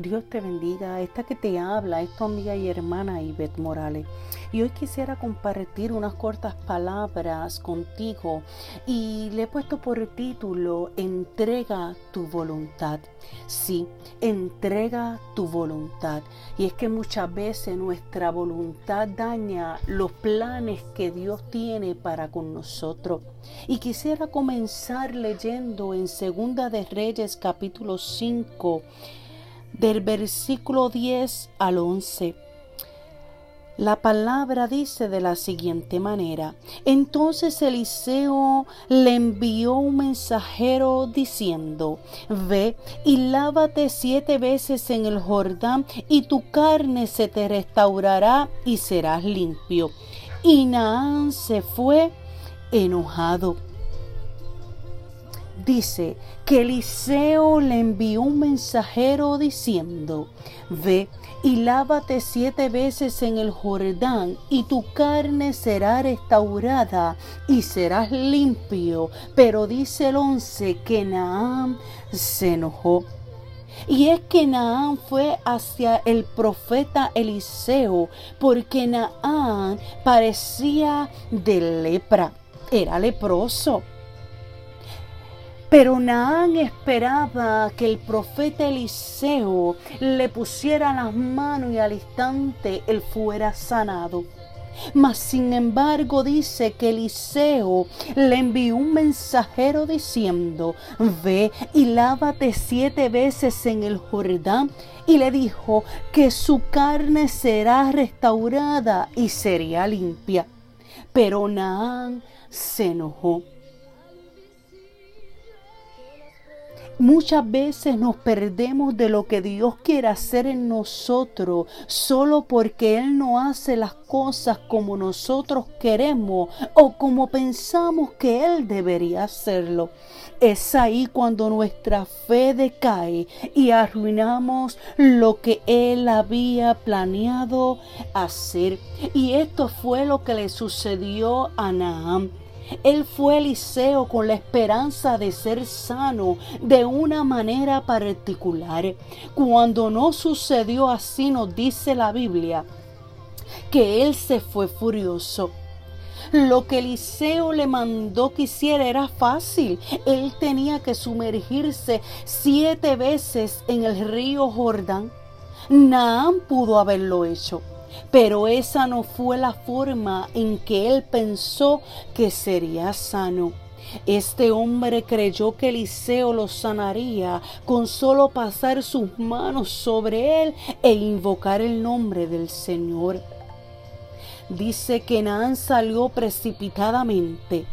Dios te bendiga. Esta que te habla es tu amiga y hermana Ivette Morales. Y hoy quisiera compartir unas cortas palabras contigo y le he puesto por título Entrega tu voluntad. Sí, entrega tu voluntad. Y es que muchas veces nuestra voluntad daña los planes que Dios tiene para con nosotros. Y quisiera comenzar leyendo en Segunda de Reyes capítulo 5 del versículo 10 al 11. La palabra dice de la siguiente manera. Entonces Eliseo le envió un mensajero diciendo, ve y lávate siete veces en el Jordán y tu carne se te restaurará y serás limpio. Y Naán se fue enojado dice que Eliseo le envió un mensajero diciendo, ve y lávate siete veces en el Jordán y tu carne será restaurada y serás limpio. Pero dice el once que Naam se enojó. Y es que Naam fue hacia el profeta Eliseo porque Naam parecía de lepra, era leproso. Pero Naán esperaba que el profeta Eliseo le pusiera las manos y al instante él fuera sanado. Mas sin embargo dice que Eliseo le envió un mensajero diciendo, ve y lávate siete veces en el Jordán. Y le dijo que su carne será restaurada y sería limpia. Pero Naán se enojó Muchas veces nos perdemos de lo que Dios quiere hacer en nosotros solo porque Él no hace las cosas como nosotros queremos o como pensamos que Él debería hacerlo. Es ahí cuando nuestra fe decae y arruinamos lo que Él había planeado hacer. Y esto fue lo que le sucedió a Naam. Él fue Eliseo con la esperanza de ser sano de una manera particular. Cuando no sucedió así, nos dice la Biblia que él se fue furioso. Lo que Eliseo le mandó que hiciera era fácil. Él tenía que sumergirse siete veces en el río Jordán. Naam pudo haberlo hecho. Pero esa no fue la forma en que él pensó que sería sano. Este hombre creyó que Eliseo lo sanaría con solo pasar sus manos sobre él e invocar el nombre del Señor. Dice que Naán salió precipitadamente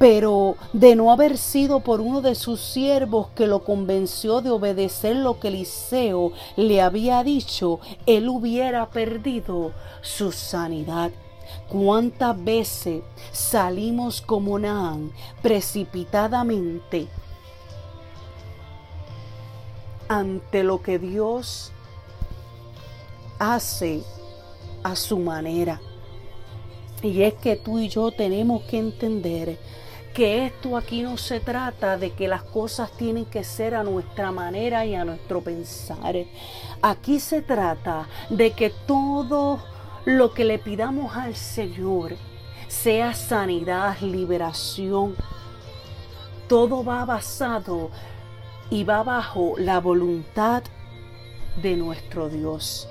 pero de no haber sido por uno de sus siervos que lo convenció de obedecer lo que Eliseo le había dicho, él hubiera perdido su sanidad. ¿Cuántas veces salimos como Naán precipitadamente ante lo que Dios hace a su manera? Y es que tú y yo tenemos que entender que esto aquí no se trata de que las cosas tienen que ser a nuestra manera y a nuestro pensar. Aquí se trata de que todo lo que le pidamos al Señor sea sanidad, liberación. Todo va basado y va bajo la voluntad de nuestro Dios.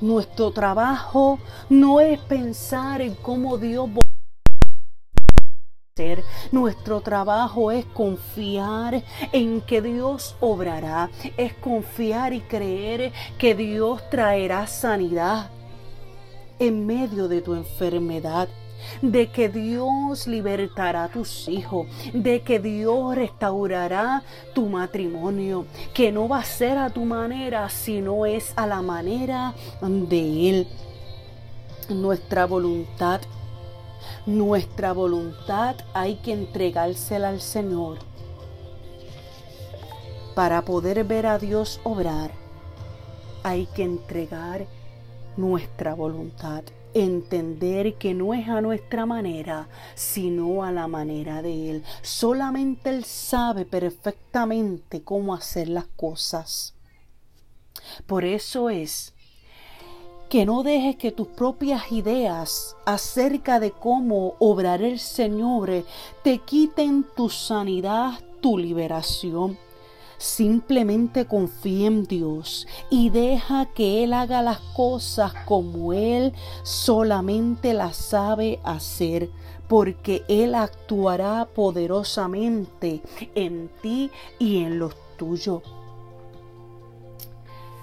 Nuestro trabajo no es pensar en cómo Dios nuestro trabajo es confiar en que Dios obrará, es confiar y creer que Dios traerá sanidad en medio de tu enfermedad de que Dios libertará a tus hijos, de que Dios restaurará tu matrimonio, que no va a ser a tu manera, sino es a la manera de Él. Nuestra voluntad nuestra voluntad hay que entregársela al Señor para poder ver a Dios obrar. Hay que entregar nuestra voluntad, entender que no es a nuestra manera, sino a la manera de Él. Solamente Él sabe perfectamente cómo hacer las cosas. Por eso es que no dejes que tus propias ideas acerca de cómo obrar el Señor te quiten tu sanidad, tu liberación. Simplemente confía en Dios y deja que Él haga las cosas como Él solamente las sabe hacer, porque Él actuará poderosamente en ti y en los tuyos.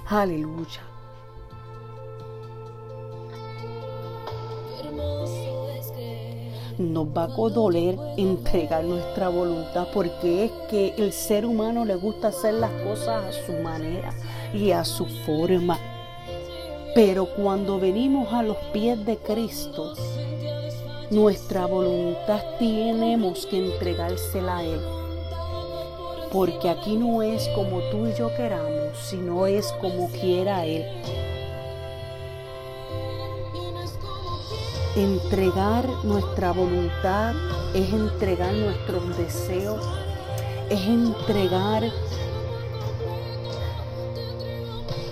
Aleluya. Nos va a doler entregar nuestra voluntad porque es que el ser humano le gusta hacer las cosas a su manera y a su forma. Pero cuando venimos a los pies de Cristo, nuestra voluntad tenemos que entregársela a Él. Porque aquí no es como tú y yo queramos, sino es como quiera Él. Entregar nuestra voluntad es entregar nuestros deseos, es entregar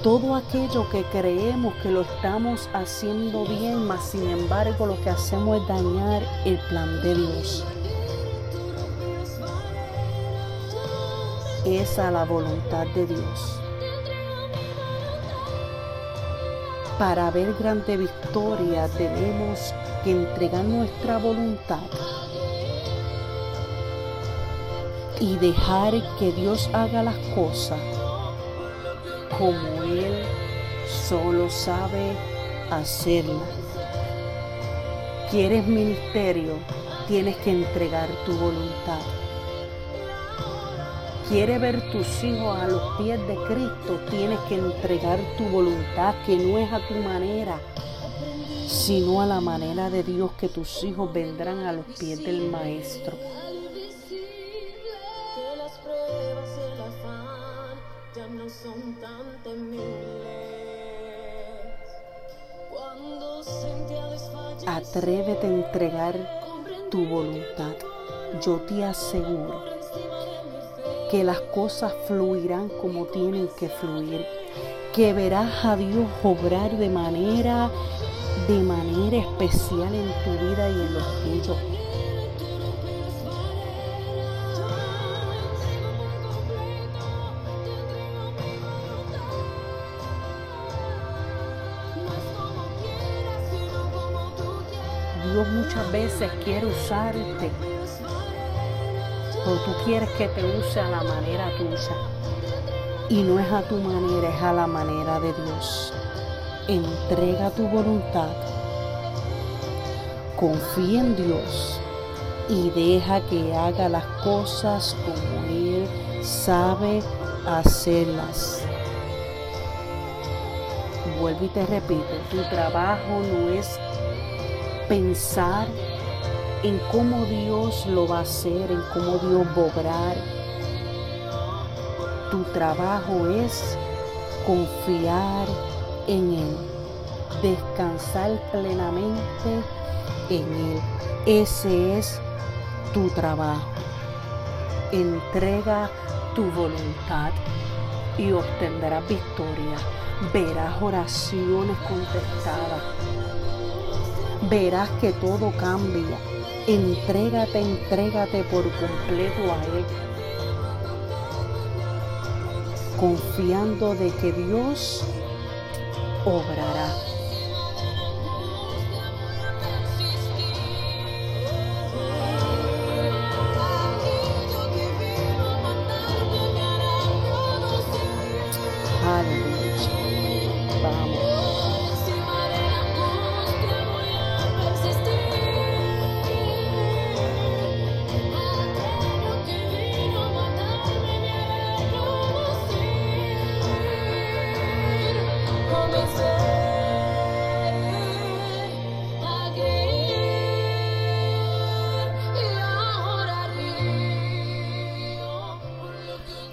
todo aquello que creemos que lo estamos haciendo bien, mas sin embargo lo que hacemos es dañar el plan de Dios. Esa la voluntad de Dios. Para ver grande victoria tenemos que entregar nuestra voluntad y dejar que Dios haga las cosas como Él solo sabe hacerlas. ¿Quieres ministerio? Tienes que entregar tu voluntad quiere ver tus hijos a los pies de Cristo, tienes que entregar tu voluntad, que no es a tu manera, sino a la manera de Dios, que tus hijos vendrán a los pies del Maestro. Atrévete a entregar tu voluntad. Yo te aseguro que las cosas fluirán como tienen que fluir, que verás a Dios obrar de manera, de manera especial en tu vida y en los tuyos. Dios muchas veces quiere usarte tú quieres que te use a la manera tuya. Y no es a tu manera, es a la manera de Dios. Entrega tu voluntad. Confía en Dios y deja que haga las cosas como Él sabe hacerlas. Vuelvo y te repito, tu trabajo no es pensar en cómo Dios lo va a hacer, en cómo Dios va a obrar. Tu trabajo es confiar en Él, descansar plenamente en Él. Ese es tu trabajo. Entrega tu voluntad y obtendrás victoria. Verás oraciones contestadas. Verás que todo cambia Entrégate, entrégate por completo a Él, confiando de que Dios obrará.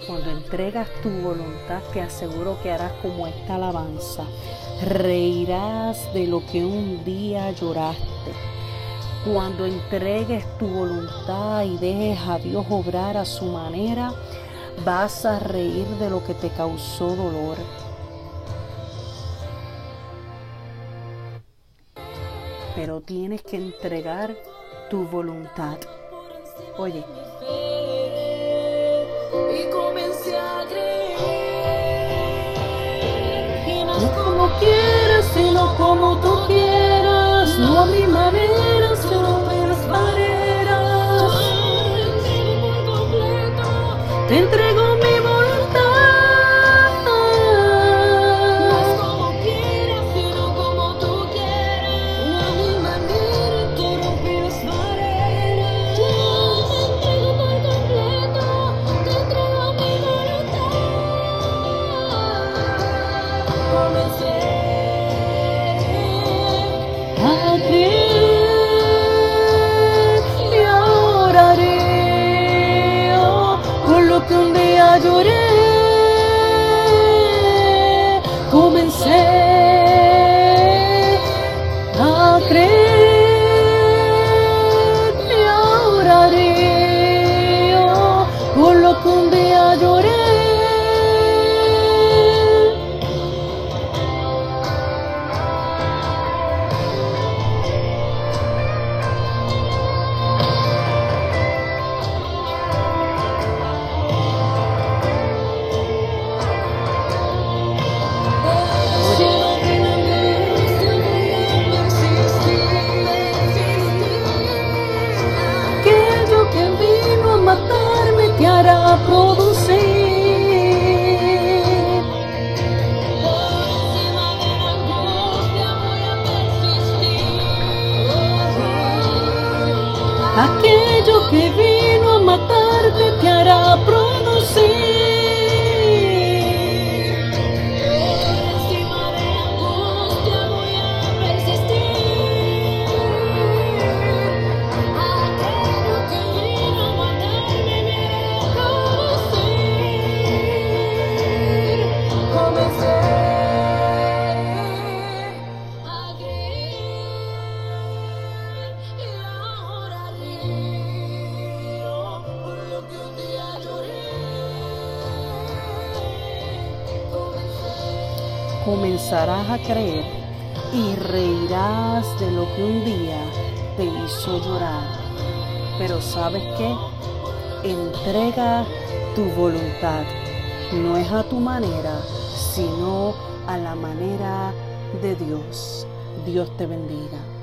Cuando entregas tu voluntad, te aseguro que harás como esta alabanza. Reirás de lo que un día lloraste. Cuando entregues tu voluntad y dejes a Dios obrar a su manera, vas a reír de lo que te causó dolor. Pero tienes que entregar tu voluntad. Oye, quieras, sino como tú quieras. No a mi manera, sino a mis maneras. Te entrego comenzarás a creer y reirás de lo que un día te hizo llorar. Pero sabes qué? Entrega tu voluntad. No es a tu manera, sino a la manera de Dios. Dios te bendiga.